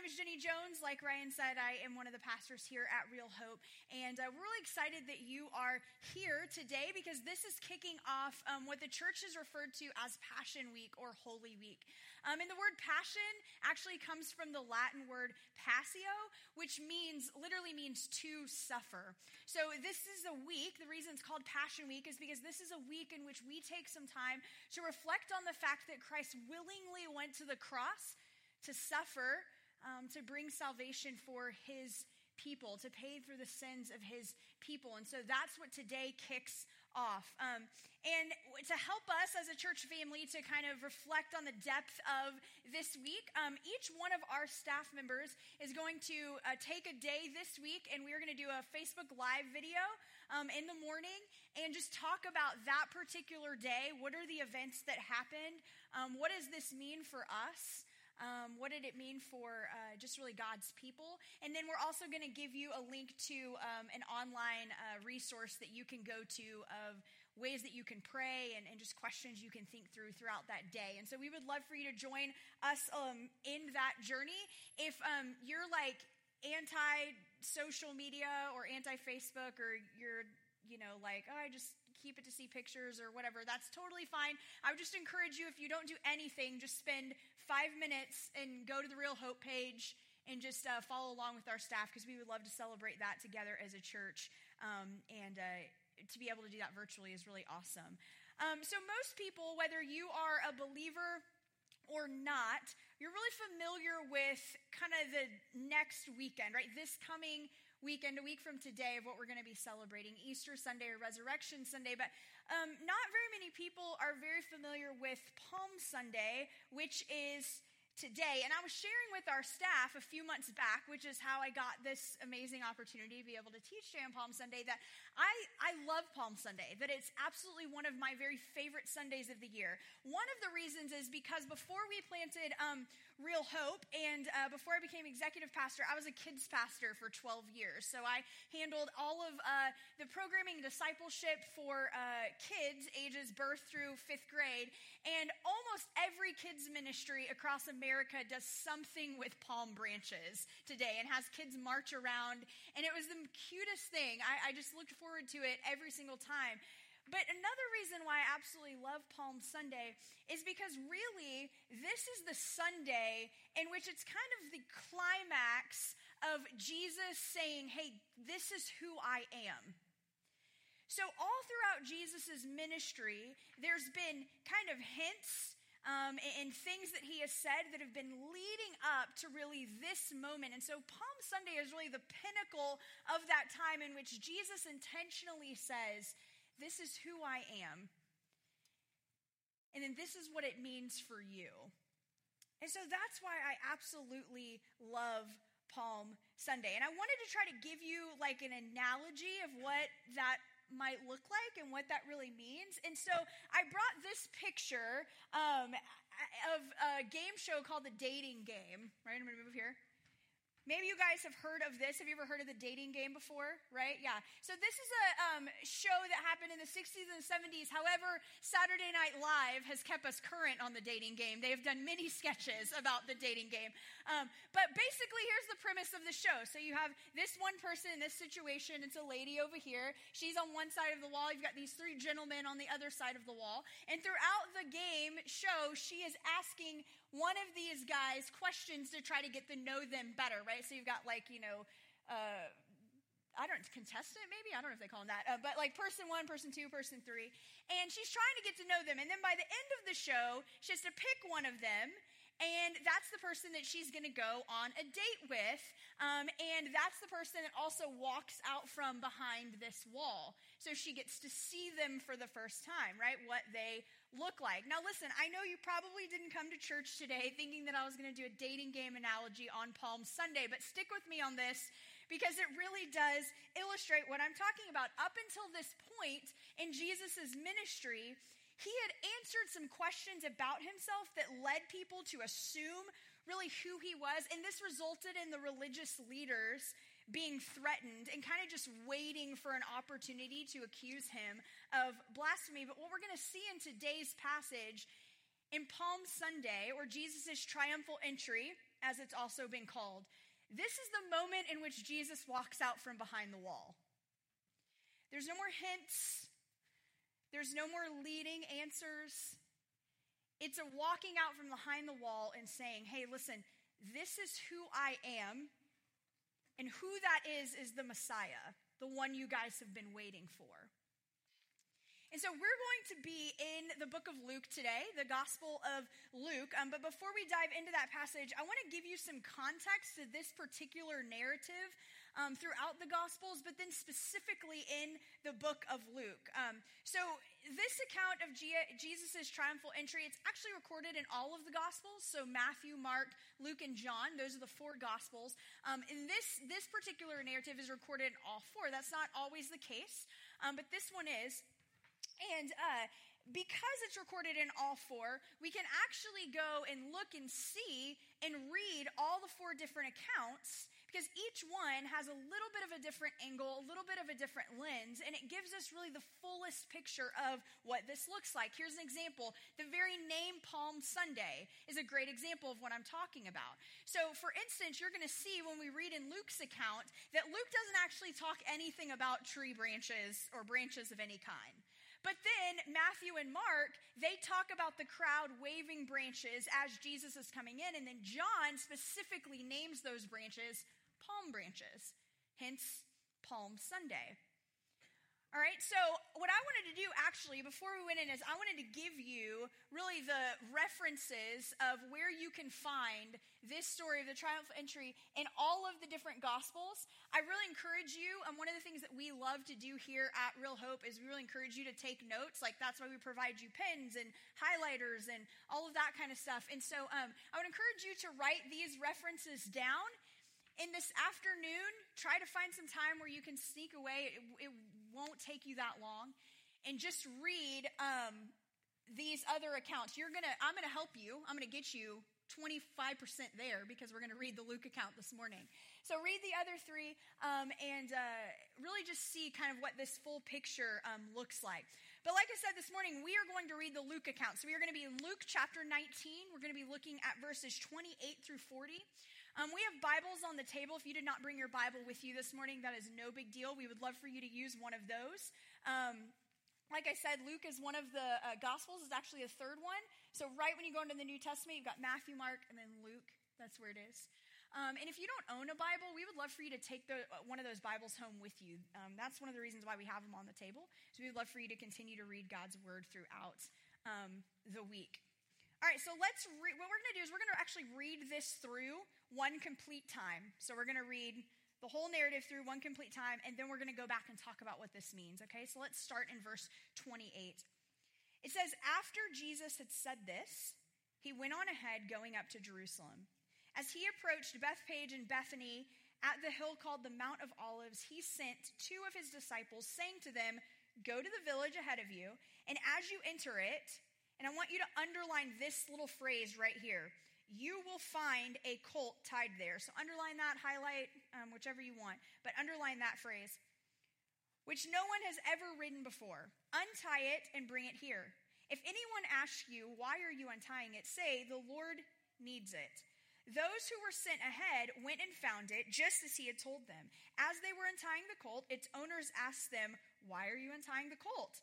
name is Jenny Jones. Like Ryan said, I am one of the pastors here at Real Hope. And uh, we're really excited that you are here today because this is kicking off um, what the church has referred to as Passion Week or Holy Week. Um, and the word passion actually comes from the Latin word passio, which means, literally means to suffer. So this is a week, the reason it's called Passion Week is because this is a week in which we take some time to reflect on the fact that Christ willingly went to the cross to suffer, um, to bring salvation for his people, to pay for the sins of his people. And so that's what today kicks off. Um, and to help us as a church family to kind of reflect on the depth of this week, um, each one of our staff members is going to uh, take a day this week and we're going to do a Facebook Live video um, in the morning and just talk about that particular day. What are the events that happened? Um, what does this mean for us? Um, what did it mean for uh, just really God's people? And then we're also going to give you a link to um, an online uh, resource that you can go to of ways that you can pray and, and, just questions you can think through throughout that day. And so we would love for you to join us um, in that journey. If um, you're like anti social media or anti Facebook or you're you know, like, oh, I just keep it to see pictures or whatever, that's totally fine. I would just encourage you, if you don't do anything, just spend five minutes and go to the Real Hope page and just uh, follow along with our staff because we would love to celebrate that together as a church. Um, and uh, to be able to do that virtually is really awesome. Um, so, most people, whether you are a believer, or not, you're really familiar with kind of the next weekend, right? This coming weekend, a week from today, of what we're going to be celebrating Easter Sunday or Resurrection Sunday. But um, not very many people are very familiar with Palm Sunday, which is today. And I was sharing with our staff a few months back, which is how I got this amazing opportunity to be able to teach Jay on Palm Sunday, that I, I love Palm Sunday, that it's absolutely one of my very favorite Sundays of the year. One of the reasons is because before we planted um, Real Hope and uh, before I became executive pastor, I was a kids pastor for 12 years. So I handled all of uh, the programming discipleship for uh, kids ages birth through fifth grade. And almost every kids ministry across America does something with palm branches today and has kids march around. And it was the cutest thing. I, I just looked forward to it every single time. But another reason why I absolutely love Palm Sunday is because really, this is the Sunday in which it's kind of the climax of Jesus saying, Hey, this is who I am. So, all throughout Jesus' ministry, there's been kind of hints um, and, things that he has said that have been leading up to really this moment. And so Palm Sunday is really the pinnacle of that time in which Jesus intentionally says, This is who I am. And then this is what it means for you. And so that's why I absolutely love Palm Sunday. And I wanted to try to give you like an analogy of what that might look like and what that really means. And so I brought this picture um, of a game show called The Dating Game. Right, I'm going to move here. Maybe you guys have heard of this. Have you ever heard of the dating game before? Right? Yeah. So this is a um, show that happened in the 60s and 70s. However, Saturday Night Live has kept us current on the dating game. They have done many sketches about the dating game. Um, but basically, here's the premise of the show. So you have this one person in this situation. It's a lady over here. She's on one side of the wall. You've got these three gentlemen on the other side of the wall. And throughout the game show, she is asking one of these guys questions to try to get to know them better, right? So you've got like, you know, uh, I don't contestant maybe I don't know if they call them that, uh, but like person one, person two, person three, and she's trying to get to know them. And then by the end of the show, she has to pick one of them, and that's the person that she's going to go on a date with. Um, and that's the person that also walks out from behind this wall. So she gets to see them for the first time, right? What they look like. Now, listen, I know you probably didn't come to church today thinking that I was going to do a dating game analogy on Palm Sunday, but stick with me on this because it really does illustrate what I'm talking about. Up until this point in Jesus' ministry, he had answered some questions about himself that led people to assume really who he was. And this resulted in the religious leaders being threatened and kind of just waiting for an opportunity to accuse him of blasphemy. But what we're going to see in today's passage in Palm Sunday, or Jesus' triumphal entry, as it's also been called. This is the moment in which Jesus walks out from behind the wall. There's no more hints, there's no more leading answers. It's a walking out from behind the wall and saying, hey, listen, this is who I am, and who that is is the Messiah, the one you guys have been waiting for. And so we're going to be in the book of Luke today, the Gospel of Luke. Um, but before we dive into that passage, I want to give you some context to this particular narrative um, throughout the Gospels, but then specifically in the book of Luke. Um, so this account of Jesus' triumphal entry, it's actually recorded in all of the Gospels. So Matthew, Mark, Luke, and John, those are the four Gospels. Um, and this, this particular narrative is recorded in all four. That's not always the case, um, but this one is. And uh, because it's recorded in all four, we can actually go and look and see and read all the four different accounts because each one has a little bit of a different angle, a little bit of a different lens, and it gives us really the fullest picture of what this looks like. Here's an example. The very name Palm Sunday is a great example of what I'm talking about. So, for instance, you're going to see when we read in Luke's account that Luke doesn't actually talk anything about tree branches or branches of any kind. But then Matthew and Mark, they talk about the crowd waving branches as Jesus is coming in. And then John specifically names those branches palm branches, hence Palm Sunday. All right, so what I wanted to do actually before we went in is I wanted to give you really the references of where you can find this story of the triumphal entry in all of the different gospels. I really encourage you, and one of the things that we love to do here at Real Hope is we really encourage you to take notes. Like that's why we provide you pens and highlighters and all of that kind of stuff. And so um, I would encourage you to write these references down in this afternoon, try to find some time where you can sneak away. It, it won't take you that long. And just read um, these other accounts. You're gonna, I'm gonna help you. I'm gonna get you 25% there because we're to read the Luke account this morning. So read the other three um, and uh, really just see kind of what this full picture um, looks like. But like I said this morning, we are going to read the Luke account. So we are going to be in Luke chapter 19. We're going to be looking at verses 28 through 40. Um, we have Bibles on the table. If you did not bring your Bible with you this morning, that is no big deal. We would love for you to use one of those. Um, like I said, Luke is one of the uh, Gospels, is actually a third one. So, right when you go into the New Testament, you've got Matthew, Mark, and then Luke. That's where it is. Um, and if you don't own a Bible, we would love for you to take the, uh, one of those Bibles home with you. Um, that's one of the reasons why we have them on the table. So, we would love for you to continue to read God's Word throughout um, the week. All right, so let's. What we're going to do is we're going to actually read this through one complete time. So we're going to read the whole narrative through one complete time, and then we're going to go back and talk about what this means. Okay, so let's start in verse 28. It says, After Jesus had said this, he went on ahead going up to Jerusalem. As he approached Bethphage and Bethany at the hill called the Mount of Olives, he sent two of his disciples, saying to them, Go to the village ahead of you, and as you enter it, and I want you to underline this little phrase right here. You will find a colt tied there. So underline that, highlight, um, whichever you want, but underline that phrase, which no one has ever ridden before. Untie it and bring it here. If anyone asks you, why are you untying it? Say, the Lord needs it. Those who were sent ahead went and found it just as he had told them. As they were untying the colt, its owners asked them, Why are you untying the colt?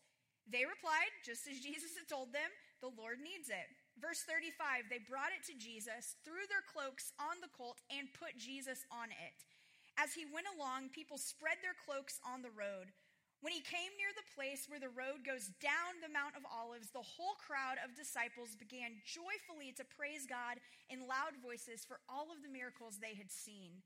They replied, just as Jesus had told them, the Lord needs it. Verse 35 they brought it to Jesus, threw their cloaks on the colt, and put Jesus on it. As he went along, people spread their cloaks on the road. When he came near the place where the road goes down the Mount of Olives, the whole crowd of disciples began joyfully to praise God in loud voices for all of the miracles they had seen.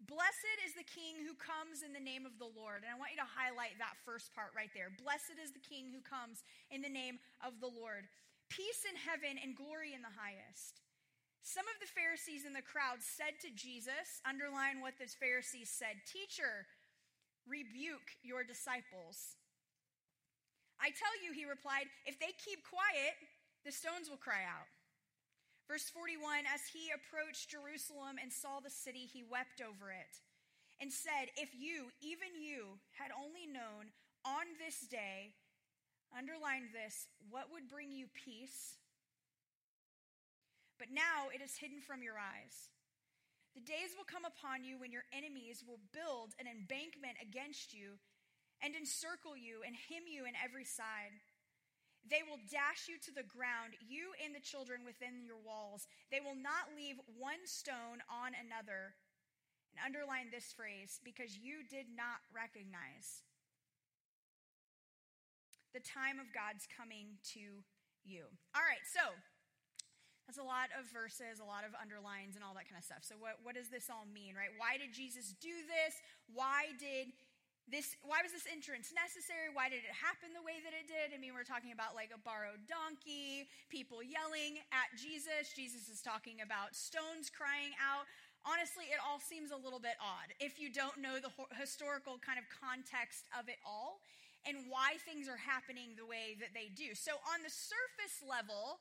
Blessed is the king who comes in the name of the Lord. And I want you to highlight that first part right there. Blessed is the king who comes in the name of the Lord. Peace in heaven and glory in the highest. Some of the Pharisees in the crowd said to Jesus, underline what the Pharisees said, Teacher, rebuke your disciples. I tell you, he replied, if they keep quiet, the stones will cry out. Verse 41 As he approached Jerusalem and saw the city, he wept over it and said, If you, even you, had only known on this day, underline this, what would bring you peace? but now it is hidden from your eyes. The days will come upon you when your enemies will build an embankment against you and encircle you and hem you in every side. They will dash you to the ground, you and the children within your walls. They will not leave one stone on another. And underline this phrase because you did not recognize the time of God's coming to you. All right, so that's a lot of verses, a lot of underlines, and all that kind of stuff. So, what, what does this all mean, right? Why did Jesus do this? Why did this why was this entrance necessary why did it happen the way that it did i mean we're talking about like a borrowed donkey people yelling at jesus jesus is talking about stones crying out honestly it all seems a little bit odd if you don't know the historical kind of context of it all and why things are happening the way that they do so on the surface level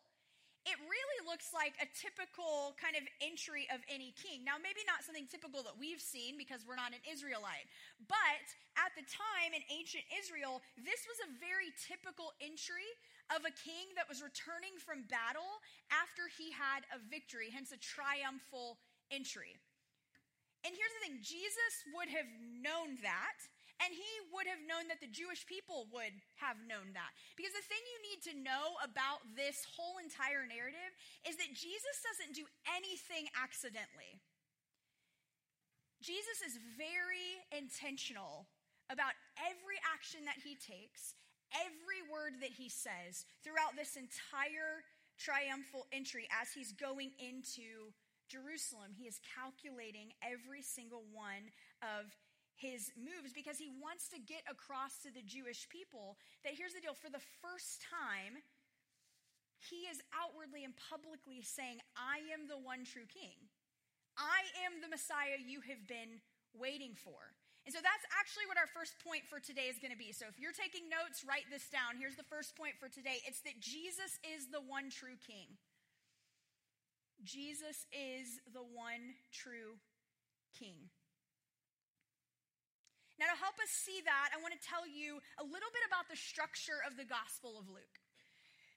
it really looks like a typical kind of entry of any king. Now, maybe not something typical that we've seen because we're not an Israelite, but at the time in ancient Israel, this was a very typical entry of a king that was returning from battle after he had a victory, hence a triumphal entry. And here's the thing Jesus would have known that and he would have known that the Jewish people would have known that. Because the thing you need to know about this whole entire narrative is that Jesus doesn't do anything accidentally. Jesus is very intentional about every action that he takes, every word that he says throughout this entire triumphal entry as he's going into Jerusalem. He is calculating every single one of his moves because he wants to get across to the Jewish people that here's the deal for the first time, he is outwardly and publicly saying, I am the one true king. I am the Messiah you have been waiting for. And so that's actually what our first point for today is going to be. So if you're taking notes, write this down. Here's the first point for today it's that Jesus is the one true king. Jesus is the one true king. Now, to help us see that, I want to tell you a little bit about the structure of the Gospel of Luke.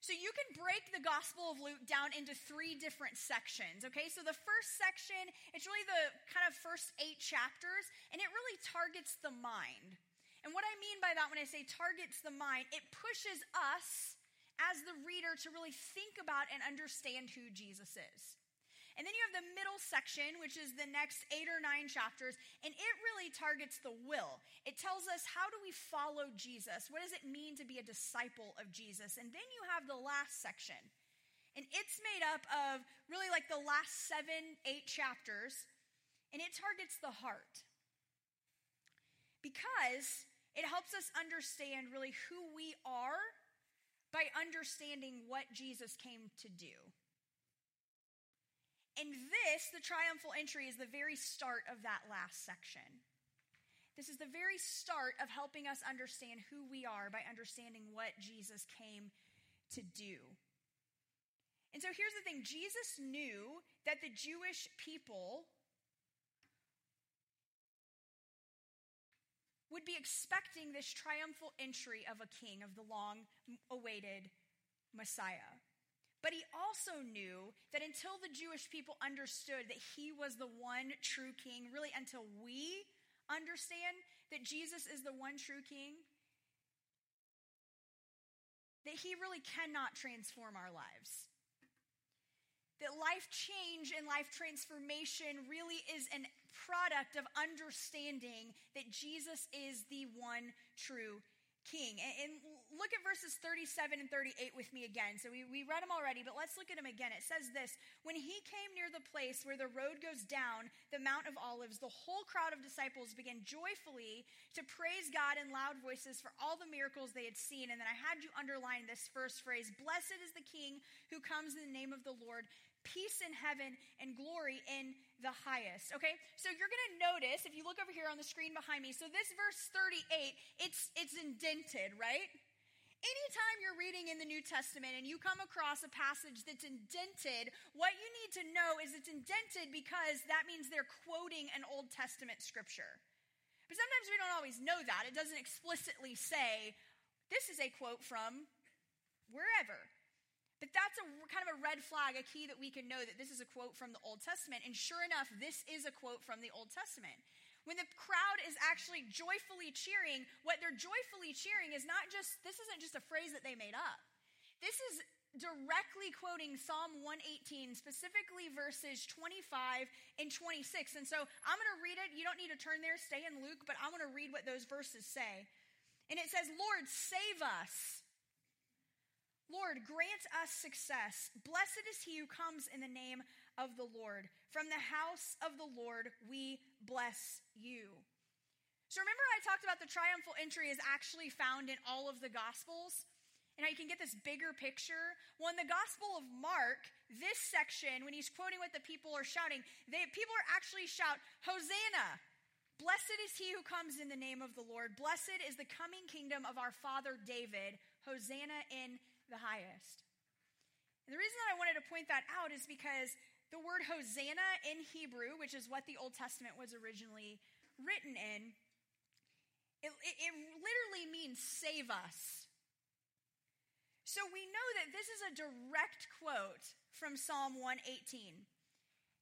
So you can break the Gospel of Luke down into three different sections, okay? So the first section, it's really the kind of first eight chapters, and it really targets the mind. And what I mean by that when I say targets the mind, it pushes us as the reader to really think about and understand who Jesus is. And then you have the middle section, which is the next eight or nine chapters, and it really targets the will. It tells us how do we follow Jesus? What does it mean to be a disciple of Jesus? And then you have the last section. And it's made up of really like the last seven, eight chapters, and it targets the heart. Because it helps us understand really who we are by understanding what Jesus came to do. And this, the triumphal entry, is the very start of that last section. This is the very start of helping us understand who we are by understanding what Jesus came to do. And so here's the thing Jesus knew that the Jewish people would be expecting this triumphal entry of a king, of the long awaited Messiah. But he also knew that until the Jewish people understood that he was the one true king, really until we understand that Jesus is the one true king, that he really cannot transform our lives. That life change and life transformation really is a product of understanding that Jesus is the one true king. And, look at verses 37 and 38 with me again. So we, we read them already, but let's look at them again. It says this When he came near the place where the road goes down, the Mount of Olives, the whole crowd of disciples began joyfully to praise God in loud voices for all the miracles they had seen. And then I had you underline this first phrase Blessed is the king who comes in the name of the Lord peace in heaven and glory in the highest. Okay? So you're going to notice if you look over here on the screen behind me. So this verse 38, it's it's indented, right? Anytime you're reading in the New Testament and you come across a passage that's indented, what you need to know is it's indented because that means they're quoting an Old Testament scripture. But sometimes we don't always know that. It doesn't explicitly say, this is a quote from wherever. But that's a kind of a red flag, a key that we can know that this is a quote from the Old Testament. And sure enough, this is a quote from the Old Testament. When the crowd is actually joyfully cheering, what they're joyfully cheering is not just, this isn't just a phrase that they made up. This is directly quoting Psalm 118, specifically verses 25 and 26. And so I'm going to read it. You don't need to turn there, stay in Luke, but I'm going to read what those verses say. And it says, Lord, save us. Lord, grant us success. Blessed is he who comes in the name of the Lord. From the house of the Lord, we bless you. So remember, I talked about the triumphal entry is actually found in all of the Gospels? And how you can get this bigger picture? Well, in the Gospel of Mark, this section, when he's quoting what the people are shouting, they, people are actually shout, Hosanna! Blessed is he who comes in the name of the Lord. Blessed is the coming kingdom of our father David. Hosanna in the highest. And the reason that I wanted to point that out is because the word Hosanna in Hebrew, which is what the Old Testament was originally written in, it, it, it literally means save us. So we know that this is a direct quote from Psalm 118.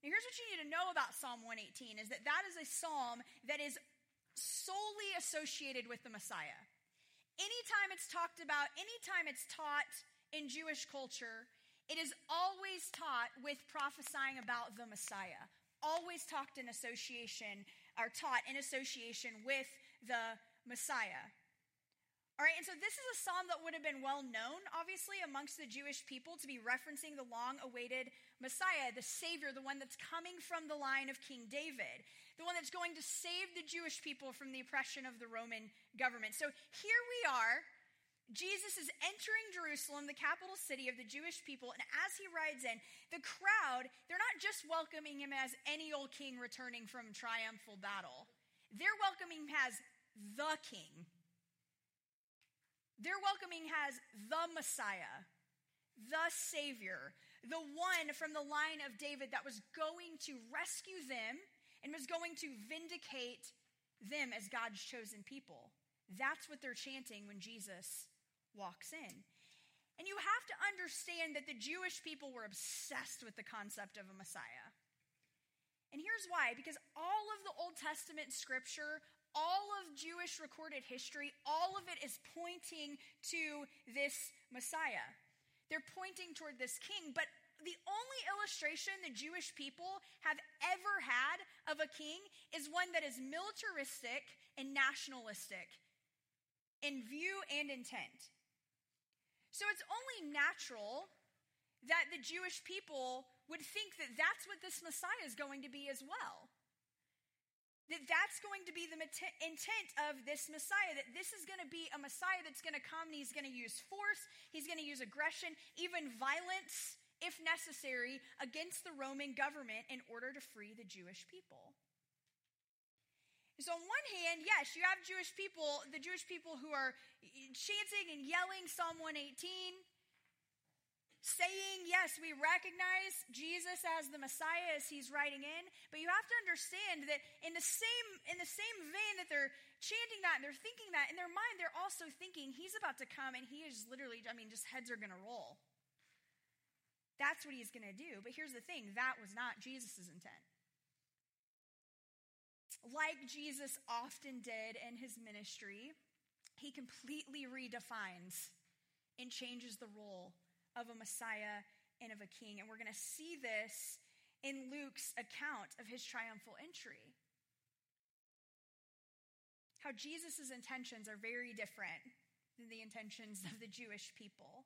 Now, here's what you need to know about Psalm 118 is that that is a psalm that is solely associated with the Messiah. Anytime it's talked about, anytime it's taught in Jewish culture, it is always taught with prophesying about the Messiah. Always talked in association, or taught in association with the Messiah. All right, and so this is a psalm that would have been well known, obviously, amongst the Jewish people to be referencing the long awaited Messiah, the Savior, the one that's coming from the line of King David, the one that's going to save the Jewish people from the oppression of the Roman government. So here we are. Jesus is entering Jerusalem, the capital city of the Jewish people, and as he rides in, the crowd, they're not just welcoming him as any old king returning from triumphal battle. They're welcoming him as the king their welcoming has the Messiah, the Savior, the one from the line of David that was going to rescue them and was going to vindicate them as God's chosen people. That's what they're chanting when Jesus walks in. And you have to understand that the Jewish people were obsessed with the concept of a Messiah. And here's why because all of the Old Testament scripture, all of Jewish recorded history, all of it is pointing to this Messiah. They're pointing toward this king, but the only illustration the Jewish people have ever had of a king is one that is militaristic and nationalistic in view and intent. So it's only natural that the Jewish people would think that that's what this Messiah is going to be as well that that's going to be the intent of this Messiah, that this is going to be a Messiah that's going to come and he's going to use force, he's going to use aggression, even violence, if necessary, against the Roman government in order to free the Jewish people. So, on one hand, yes, you have Jewish people, the Jewish people who are chanting and yelling Psalm 118 saying, yes, we recognize Jesus as the Messiah as he's writing in, but you have to understand that in the same in the same vein that they're chanting that and they're thinking that, in their mind they're also thinking he's about to come and he is literally, I mean, just heads are going to roll. That's what he's going to do. But here's the thing, that was not Jesus' intent. Like Jesus often did in his ministry, he completely redefines and changes the role of a Messiah and of a king. And we're going to see this in Luke's account of his triumphal entry. How Jesus' intentions are very different than the intentions of the Jewish people.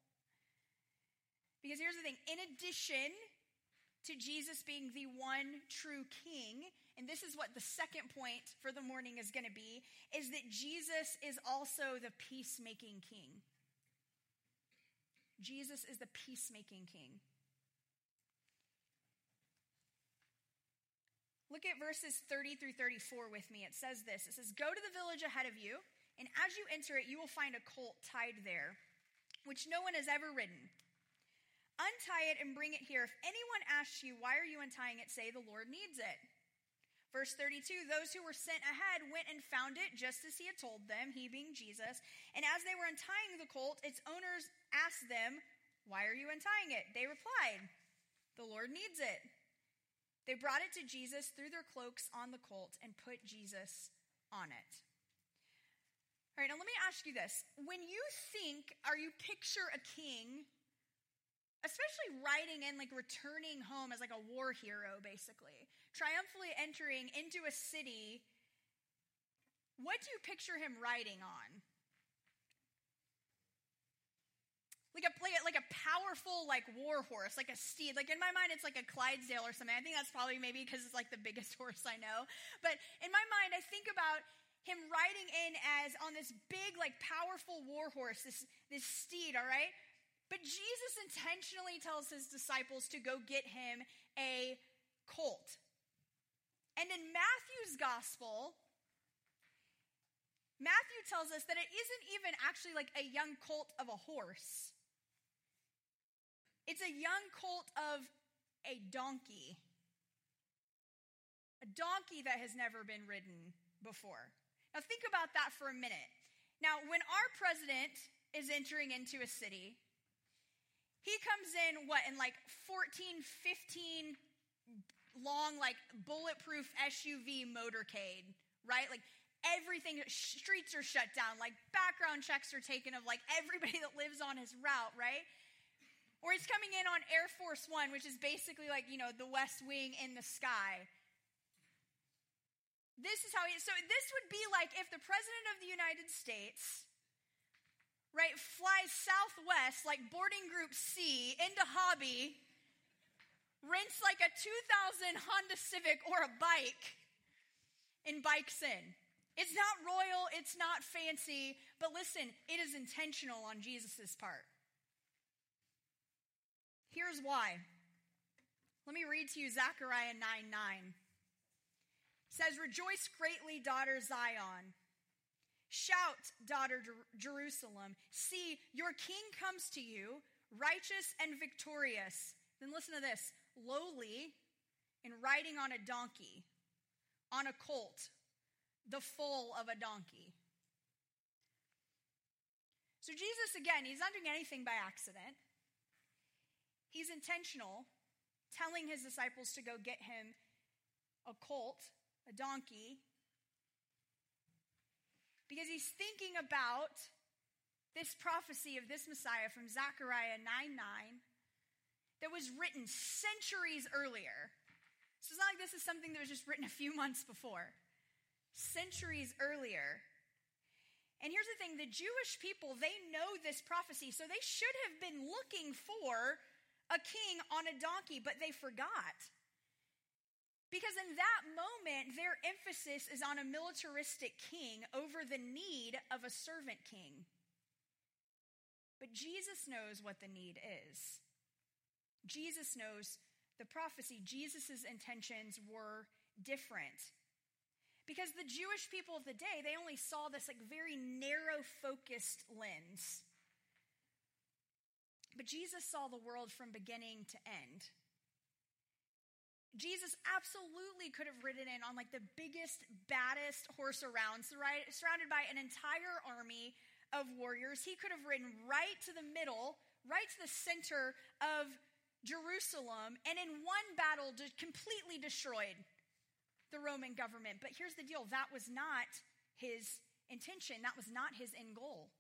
Because here's the thing in addition to Jesus being the one true king, and this is what the second point for the morning is going to be, is that Jesus is also the peacemaking king. Jesus is the peacemaking king. Look at verses 30 through 34 with me. It says this It says, Go to the village ahead of you, and as you enter it, you will find a colt tied there, which no one has ever ridden. Untie it and bring it here. If anyone asks you, Why are you untying it? say, The Lord needs it. Verse 32 Those who were sent ahead went and found it just as he had told them, he being Jesus. And as they were untying the colt, its owners asked them, Why are you untying it? They replied, The Lord needs it. They brought it to Jesus, threw their cloaks on the colt, and put Jesus on it. All right, now let me ask you this. When you think, or you picture a king, especially riding in, like returning home as like a war hero, basically, triumphantly entering into a city, what do you picture him riding on? like a like a powerful like war horse, like a steed. Like in my mind, it's like a Clydesdale or something. I think that's probably maybe because it's like the biggest horse I know. But in my mind, I think about him riding in as on this big, like powerful war horse, this this steed. All right. But Jesus intentionally tells his disciples to go get him a colt. And in Matthew's gospel, Matthew tells us that it isn't even actually like a young colt of a horse. It's a young colt of a donkey. A donkey that has never been ridden before. Now, think about that for a minute. Now, when our president is entering into a city, he comes in, what, in like 14, 15 long, like bulletproof SUV motorcade, right? Like everything, streets are shut down, like background checks are taken of like everybody that lives on his route, right? Or he's coming in on Air Force One, which is basically like, you know, the West Wing in the sky. This is how he, so this would be like if the President of the United States, flies southwest, like boarding group C, into Hobby, rents like a 2000 Honda Civic or a bike, and bikes in. It's not royal, it's not fancy, but listen, it is intentional on Jesus' part. Here's why. Let me read to you Zechariah 9 9. It says, Rejoice greatly, daughter Zion. Shout, daughter Jerusalem. See, your king comes to you, righteous and victorious. Then listen to this lowly and riding on a donkey, on a colt, the foal of a donkey. So, Jesus, again, he's not doing anything by accident. He's intentional, telling his disciples to go get him a colt, a donkey, because he's thinking about this prophecy of this Messiah from Zechariah 9 9 that was written centuries earlier. So it's not like this is something that was just written a few months before, centuries earlier. And here's the thing the Jewish people, they know this prophecy, so they should have been looking for a king on a donkey, but they forgot. Because in that moment, their emphasis is on a militaristic king over the need of a servant king. But Jesus knows what the need is. Jesus knows the prophecy. Jesus' intentions were different. Because the Jewish people of the day, they only saw this like very narrow focused lens. But Jesus saw the world from beginning to end. Jesus absolutely could have ridden in on like the biggest, baddest horse around, surrounded by an entire army of warriors. He could have ridden right to the middle, right to the center of Jerusalem, and in one battle completely destroyed the Roman government. But here's the deal that was not his intention, that was not his end goal.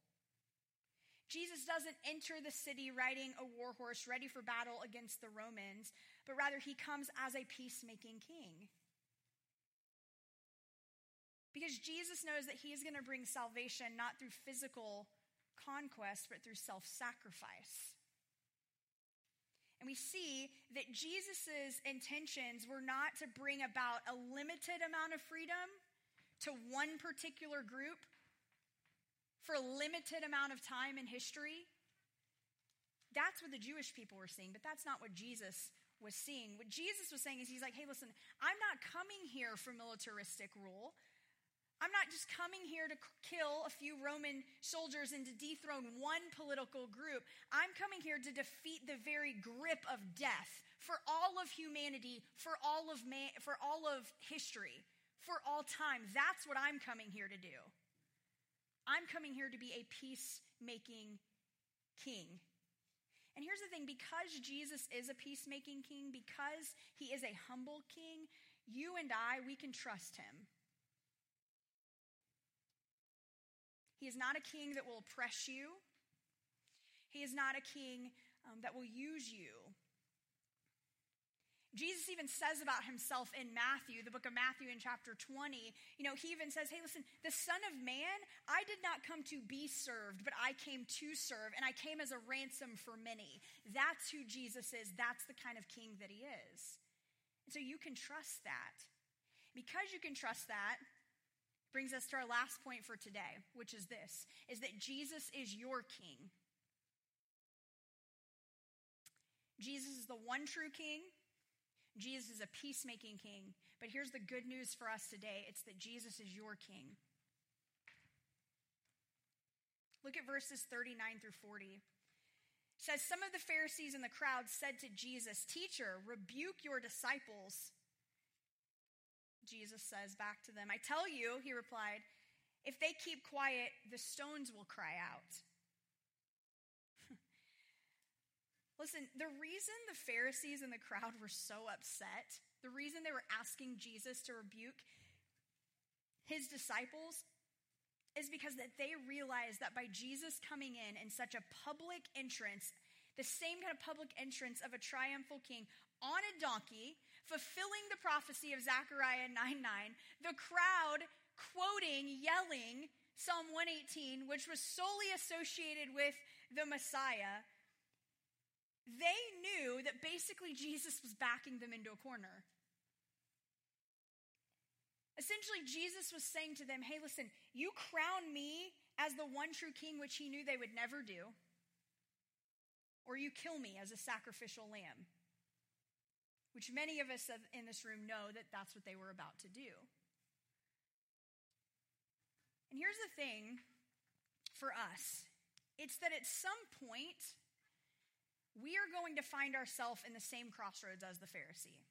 Jesus doesn't enter the city riding a war horse ready for battle against the Romans, but rather he comes as a peacemaking king. Because Jesus knows that he is going to bring salvation not through physical conquest, but through self sacrifice. And we see that Jesus' intentions were not to bring about a limited amount of freedom to one particular group, for a limited amount of time in history. That's what the Jewish people were seeing, but that's not what Jesus was seeing. What Jesus was saying is, He's like, hey, listen, I'm not coming here for militaristic rule. I'm not just coming here to kill a few Roman soldiers and to dethrone one political group. I'm coming here to defeat the very grip of death for all of humanity, for all of man, for all of history, for all time. That's what I'm coming here to do. I'm coming here to be a peacemaking king. And here's the thing because Jesus is a peacemaking king, because he is a humble king, you and I, we can trust him. He is not a king that will oppress you, he is not a king um, that will use you. Jesus even says about himself in Matthew, the book of Matthew in chapter 20, you know, he even says, Hey, listen, the Son of Man, I did not come to be served, but I came to serve, and I came as a ransom for many. That's who Jesus is. That's the kind of king that he is. And so you can trust that. Because you can trust that, brings us to our last point for today, which is this is that Jesus is your king. Jesus is the one true king. Jesus is a peacemaking king. But here's the good news for us today it's that Jesus is your king. Look at verses 39 through 40. It says some of the Pharisees in the crowd said to Jesus, "Teacher, rebuke your disciples." Jesus says back to them, "I tell you," he replied, "if they keep quiet, the stones will cry out." Listen, the reason the Pharisees and the crowd were so upset, the reason they were asking Jesus to rebuke his disciples is because that they realized that by Jesus coming in in such a public entrance, the same kind of public entrance of a triumphal king on a donkey, fulfilling the prophecy of Zechariah 9 9, the crowd quoting, yelling Psalm 118, which was solely associated with the Messiah, they knew that basically Jesus was backing them into a corner. Essentially, Jesus was saying to them, Hey, listen, you crown me as the one true king, which he knew they would never do, or you kill me as a sacrificial lamb, which many of us in this room know that that's what they were about to do. And here's the thing for us it's that at some point, we are going to find ourselves in the same crossroads as the Pharisee.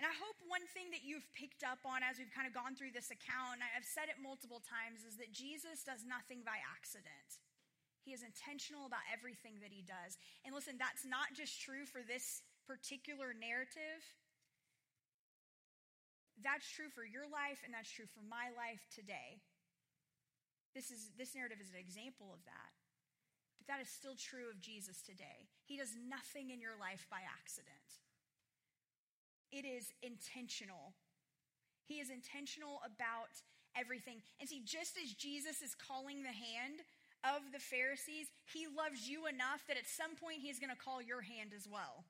And I hope one thing that you've picked up on as we've kind of gone through this account, I've said it multiple times, is that Jesus does nothing by accident. He is intentional about everything that he does. And listen, that's not just true for this particular narrative. That's true for your life, and that's true for my life today. This, is, this narrative is an example of that. But that is still true of Jesus today. He does nothing in your life by accident, it is intentional. He is intentional about everything. And see, just as Jesus is calling the hand of the Pharisees, he loves you enough that at some point he's going to call your hand as well.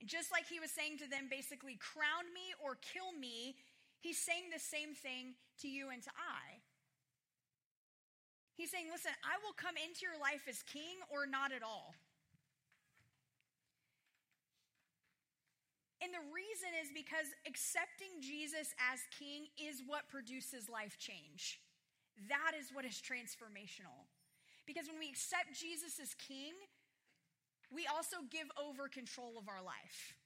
And just like he was saying to them, basically, crown me or kill me, He's saying the same thing to you and to I. He's saying, listen, I will come into your life as king or not at all. And the reason is because accepting Jesus as king is what produces life change. That is what is transformational. Because when we accept Jesus as king, we also give over control of our life.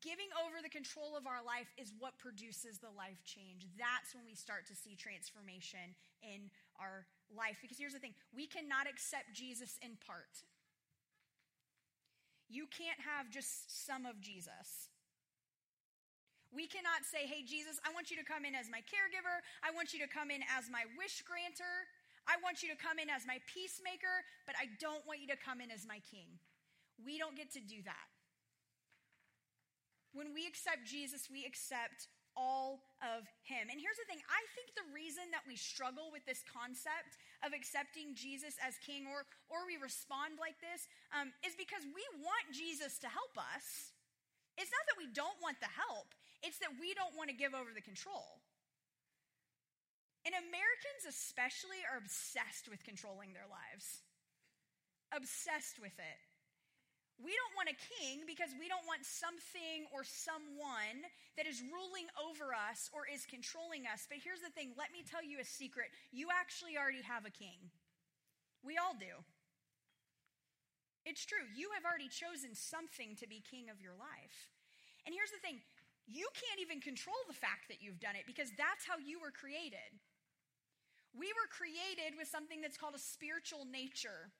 Giving over the control of our life is what produces the life change. That's when we start to see transformation in our life. Because here's the thing we cannot accept Jesus in part. You can't have just some of Jesus. We cannot say, hey, Jesus, I want you to come in as my caregiver. I want you to come in as my wish granter. I want you to come in as my peacemaker, but I don't want you to come in as my king. We don't get to do that. When we accept Jesus, we accept all of him. And here's the thing I think the reason that we struggle with this concept of accepting Jesus as king or, or we respond like this um, is because we want Jesus to help us. It's not that we don't want the help, it's that we don't want to give over the control. And Americans, especially, are obsessed with controlling their lives, obsessed with it. We don't want a king because we don't want something or someone that is ruling over us or is controlling us. But here's the thing let me tell you a secret. You actually already have a king. We all do. It's true. You have already chosen something to be king of your life. And here's the thing you can't even control the fact that you've done it because that's how you were created. We were created with something that's called a spiritual nature.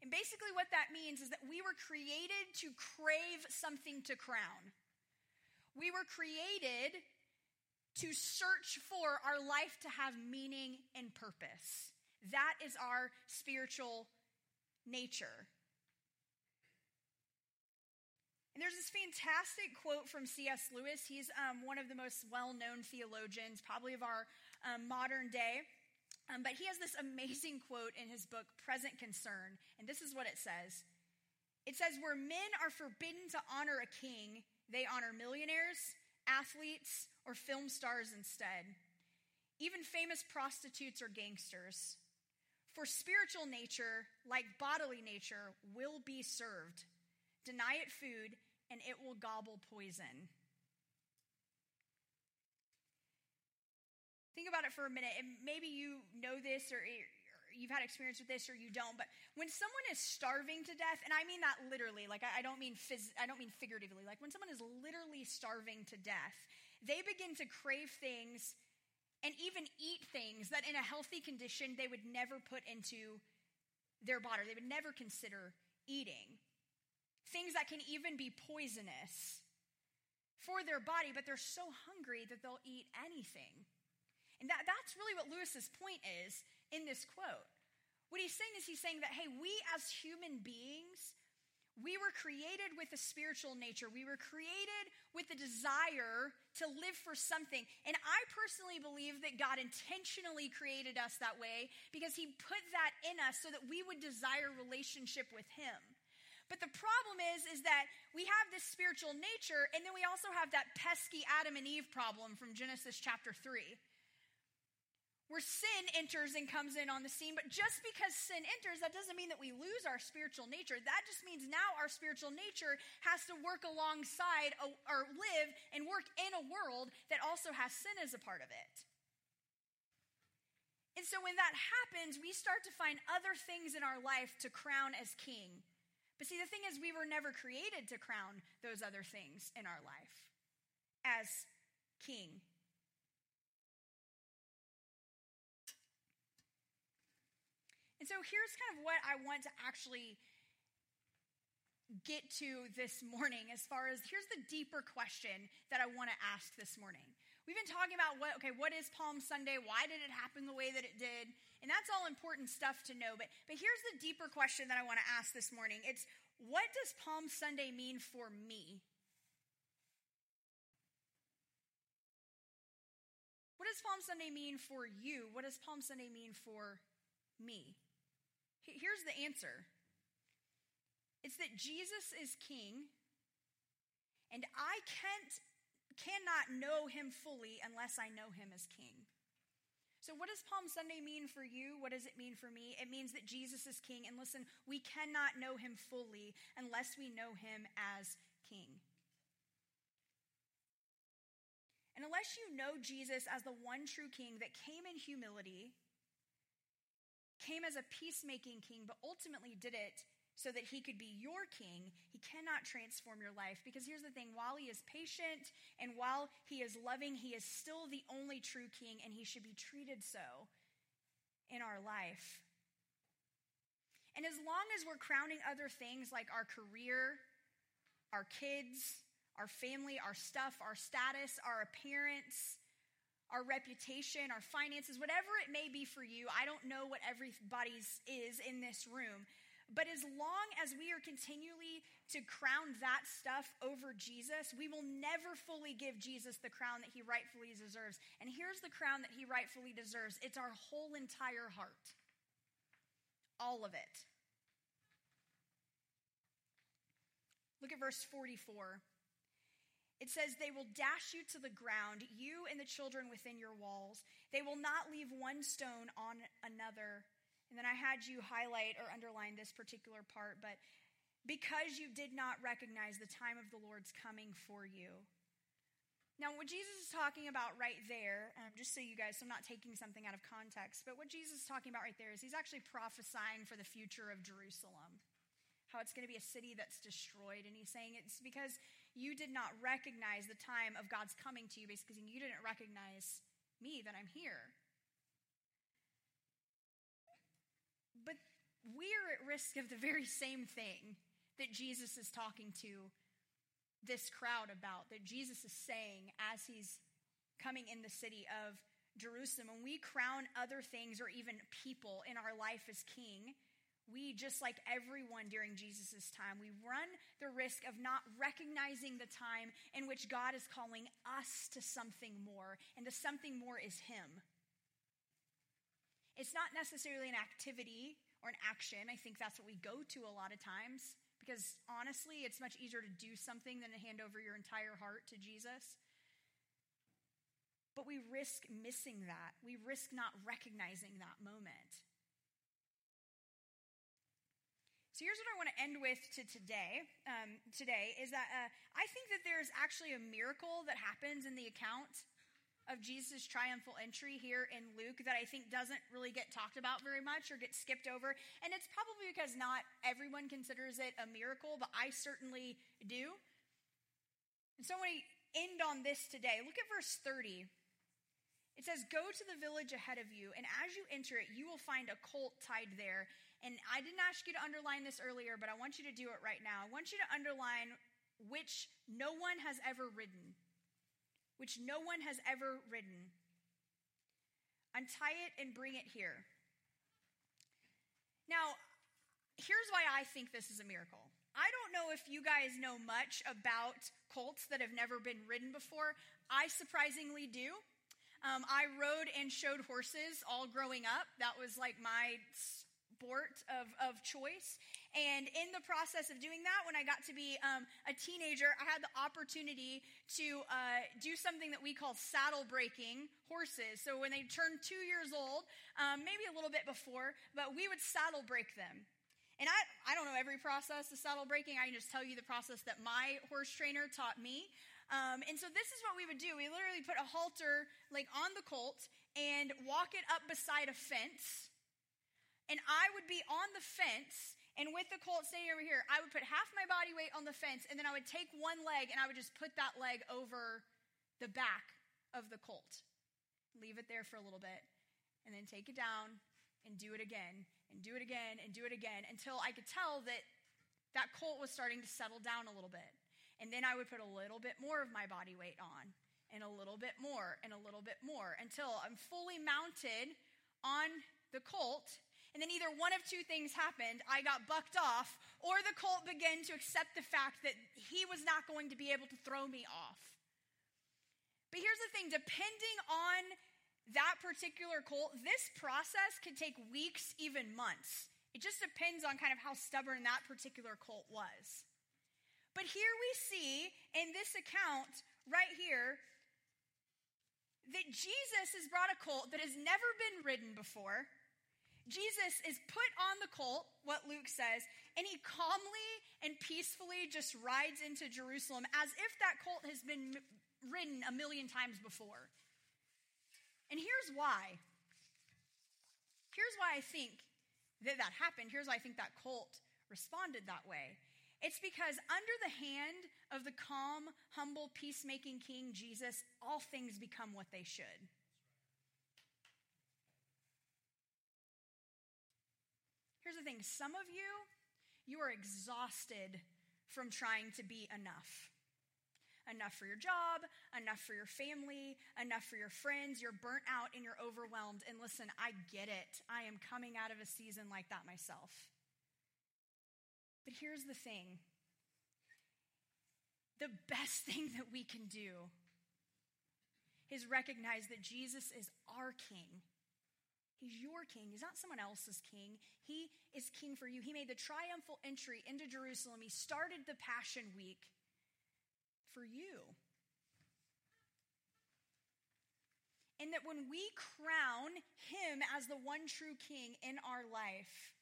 And basically, what that means is that we were created to crave something to crown. We were created to search for our life to have meaning and purpose. That is our spiritual nature. And there's this fantastic quote from C.S. Lewis. He's um, one of the most well known theologians, probably of our um, modern day. Um, but he has this amazing quote in his book, Present Concern. And this is what it says It says, Where men are forbidden to honor a king, they honor millionaires, athletes, or film stars instead. Even famous prostitutes or gangsters. For spiritual nature, like bodily nature, will be served Deny it food, and it will gobble poison. Think about it for a minute. And maybe you know this or you've had experience with this or you don't, but when someone is starving to death, and I mean that literally, like I, don't mean phys- I don't mean figuratively, like when someone is literally starving to death, they begin to crave things and even eat things that in a healthy condition they would never put into their body. They would never consider eating things that can even be poisonous for their body, but they're so hungry that they'll eat anything. And that, that's really what Lewis's point is in this quote. What he's saying is he's saying that, hey, we as human beings, we were created with a spiritual nature. We were created with the desire to live for something. And I personally believe that God intentionally created us that way because he put that in us so that we would desire relationship with him. But the problem is, is that we have this spiritual nature, and then we also have that pesky Adam and Eve problem from Genesis chapter 3 where sin enters and comes in on the scene. But just because sin enters, that doesn't mean that we lose our spiritual nature. That just means now our spiritual nature has to work alongside or live and work in a world that also has sin as a part of it. And so when that happens, we start to find other things in our life to crown as king. But see, the thing is, we were never created to crown those other things in our life as king. So here's kind of what I want to actually get to this morning as far as here's the deeper question that I want to ask this morning. We've been talking about what, okay, what is Palm Sunday? Why did it happen the way that it did? And that's all important stuff to know. But, but here's the deeper question that I want to ask this morning it's what does Palm Sunday mean for me? What does Palm Sunday mean for you? What does Palm Sunday mean for me? Here's the answer it's that Jesus is king, and I can't, cannot know him fully unless I know him as king. So, what does Palm Sunday mean for you? What does it mean for me? It means that Jesus is king. And listen, we cannot know him fully unless we know him as king. And unless you know Jesus as the one true king that came in humility, came as a peacemaking king, but ultimately did it so that he could be your king, he cannot transform your life. Because here's the thing while he is patient and while he is loving, he is still the only true king, and he should be treated so in our life. And as long as we're crowning other things like our career, our kids, our family, our stuff, our status, our appearance, our reputation, our finances, whatever it may be for you, I don't know what everybody's is in this room. But as long as we are continually to crown that stuff over Jesus, we will never fully give Jesus the crown that he rightfully deserves. And here's the crown that he rightfully deserves it's our whole entire heart, all of it. Look at verse 44. It says, They will dash you to the ground, you and the children within your walls. They will not leave one stone on another and then I had you highlight or underline this particular part, but because you did not recognize the time of the Lord's coming for you. Now, what Jesus is talking about right there, um, just so you guys, so I'm not taking something out of context, but what Jesus is talking about right there is he's actually prophesying for the future of Jerusalem, how it's going to be a city that's destroyed. And he's saying it's because you did not recognize the time of God's coming to you, basically You didn't recognize me that I'm here. But we're at risk of the very same thing that Jesus is talking to this crowd about, that Jesus is saying as he's coming in the city of Jerusalem. When we crown other things or even people in our life as king, we, just like everyone during Jesus' time, we run the risk of not recognizing the time in which God is calling us to something more, and the something more is Him. It's not necessarily an activity or an action. I think that's what we go to a lot of times because honestly, it's much easier to do something than to hand over your entire heart to Jesus. But we risk missing that. We risk not recognizing that moment. So here's what I want to end with to today. Um, today is that uh, I think that there's actually a miracle that happens in the account of Jesus' triumphal entry here in Luke that I think doesn't really get talked about very much or get skipped over. And it's probably because not everyone considers it a miracle, but I certainly do. And so when we end on this today, look at verse 30. It says, Go to the village ahead of you, and as you enter it, you will find a colt tied there. And I didn't ask you to underline this earlier, but I want you to do it right now. I want you to underline which no one has ever ridden which no one has ever ridden. Untie it and bring it here. Now, here's why I think this is a miracle. I don't know if you guys know much about colts that have never been ridden before. I surprisingly do. Um, I rode and showed horses all growing up. That was like my sport of, of choice. And in the process of doing that, when I got to be um, a teenager, I had the opportunity to uh, do something that we call saddle breaking horses. So when they turned two years old, um, maybe a little bit before, but we would saddle break them. And I, I don't know every process of saddle breaking. I can just tell you the process that my horse trainer taught me. Um, and so this is what we would do. We literally put a halter like on the colt and walk it up beside a fence and I would be on the fence, and with the colt standing over here, I would put half my body weight on the fence, and then I would take one leg and I would just put that leg over the back of the colt. Leave it there for a little bit, and then take it down and do it again, and do it again, and do it again until I could tell that that colt was starting to settle down a little bit. And then I would put a little bit more of my body weight on, and a little bit more, and a little bit more until I'm fully mounted on the colt and then either one of two things happened I got bucked off, or the colt began to accept the fact that he was not going to be able to throw me off. But here's the thing depending on that particular colt, this process could take weeks, even months. It just depends on kind of how stubborn that particular colt was. But here we see in this account right here that Jesus has brought a colt that has never been ridden before Jesus is put on the colt, what Luke says, and he calmly and peacefully just rides into Jerusalem as if that colt has been ridden a million times before. And here's why. Here's why I think that that happened. Here's why I think that colt responded that way. It's because under the hand of the calm, humble, peacemaking King Jesus, all things become what they should. Here's the thing some of you, you are exhausted from trying to be enough. Enough for your job, enough for your family, enough for your friends. You're burnt out and you're overwhelmed. And listen, I get it. I am coming out of a season like that myself. But here's the thing the best thing that we can do is recognize that Jesus is our King He's your king. He's not someone else's king. He is king for you. He made the triumphal entry into Jerusalem. He started the Passion Week for you. And that when we crown him as the one true king in our life,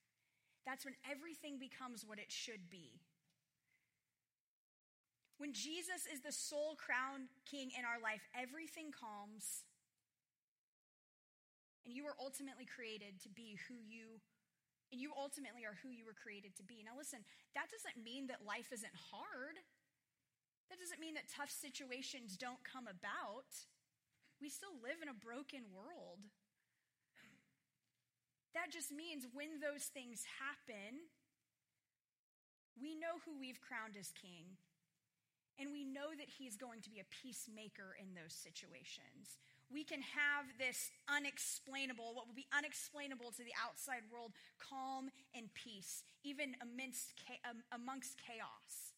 that's when everything becomes what it should be. When Jesus is the sole crowned king in our life, everything calms and you were ultimately created to be who you and you ultimately are who you were created to be. Now listen, that doesn't mean that life isn't hard. That doesn't mean that tough situations don't come about. We still live in a broken world. That just means when those things happen, we know who we've crowned as king. And we know that he's going to be a peacemaker in those situations. We can have this unexplainable, what will be unexplainable to the outside world, calm and peace, even amidst, amongst chaos.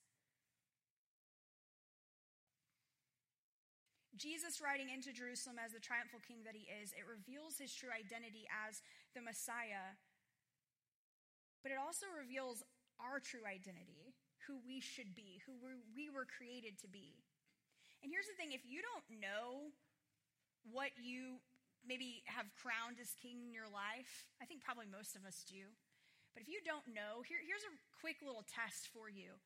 Jesus riding into Jerusalem as the triumphal king that he is, it reveals his true identity as the Messiah, but it also reveals our true identity, who we should be, who we were created to be. And here's the thing if you don't know what you maybe have crowned as king in your life, I think probably most of us do. But if you don't know, here, here's a quick little test for you.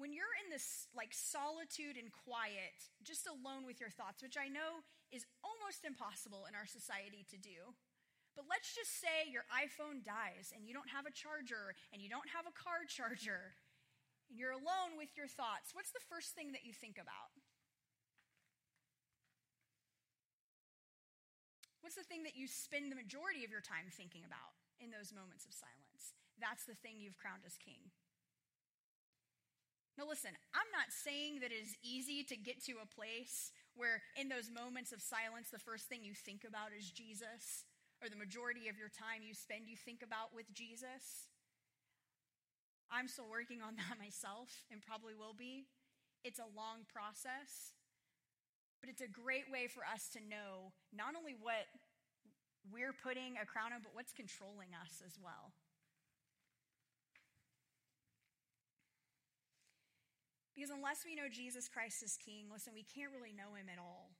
When you're in this like solitude and quiet, just alone with your thoughts, which I know is almost impossible in our society to do, but let's just say your iPhone dies and you don't have a charger and you don't have a car charger and you're alone with your thoughts. What's the first thing that you think about? The thing that you spend the majority of your time thinking about in those moments of silence? That's the thing you've crowned as king. Now, listen, I'm not saying that it is easy to get to a place where, in those moments of silence, the first thing you think about is Jesus or the majority of your time you spend, you think about with Jesus. I'm still working on that myself and probably will be. It's a long process, but it's a great way for us to know not only what we're putting a crown on, but what's controlling us as well. Because unless we know Jesus Christ is King, listen, we can't really know him at all.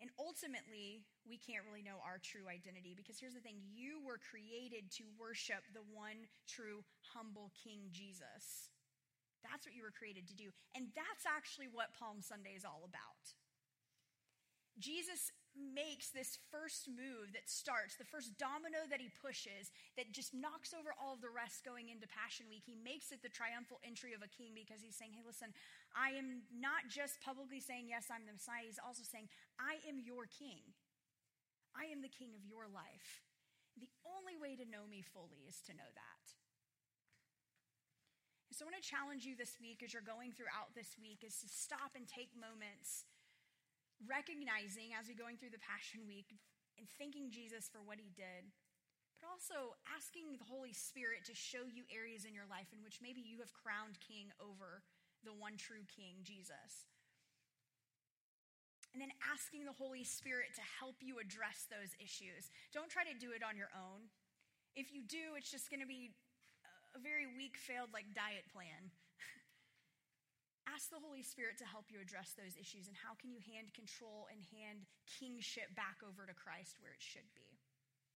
And ultimately, we can't really know our true identity because here's the thing you were created to worship the one true, humble King Jesus. That's what you were created to do. And that's actually what Palm Sunday is all about. Jesus makes this first move that starts, the first domino that he pushes that just knocks over all of the rest going into Passion Week. He makes it the triumphal entry of a king because he's saying, hey, listen, I am not just publicly saying, yes, I'm the Messiah. He's also saying, I am your king. I am the king of your life. The only way to know me fully is to know that. so I want to challenge you this week as you're going throughout this week is to stop and take moments recognizing as we're going through the Passion Week and thanking Jesus for what he did, but also asking the Holy Spirit to show you areas in your life in which maybe you have crowned king over the one true king, Jesus. And then asking the Holy Spirit to help you address those issues. Don't try to do it on your own. If you do, it's just going to be a very weak, failed, like diet plan. Ask the Holy Spirit to help you address those issues and how can you hand control and hand kingship back over to Christ where it should be.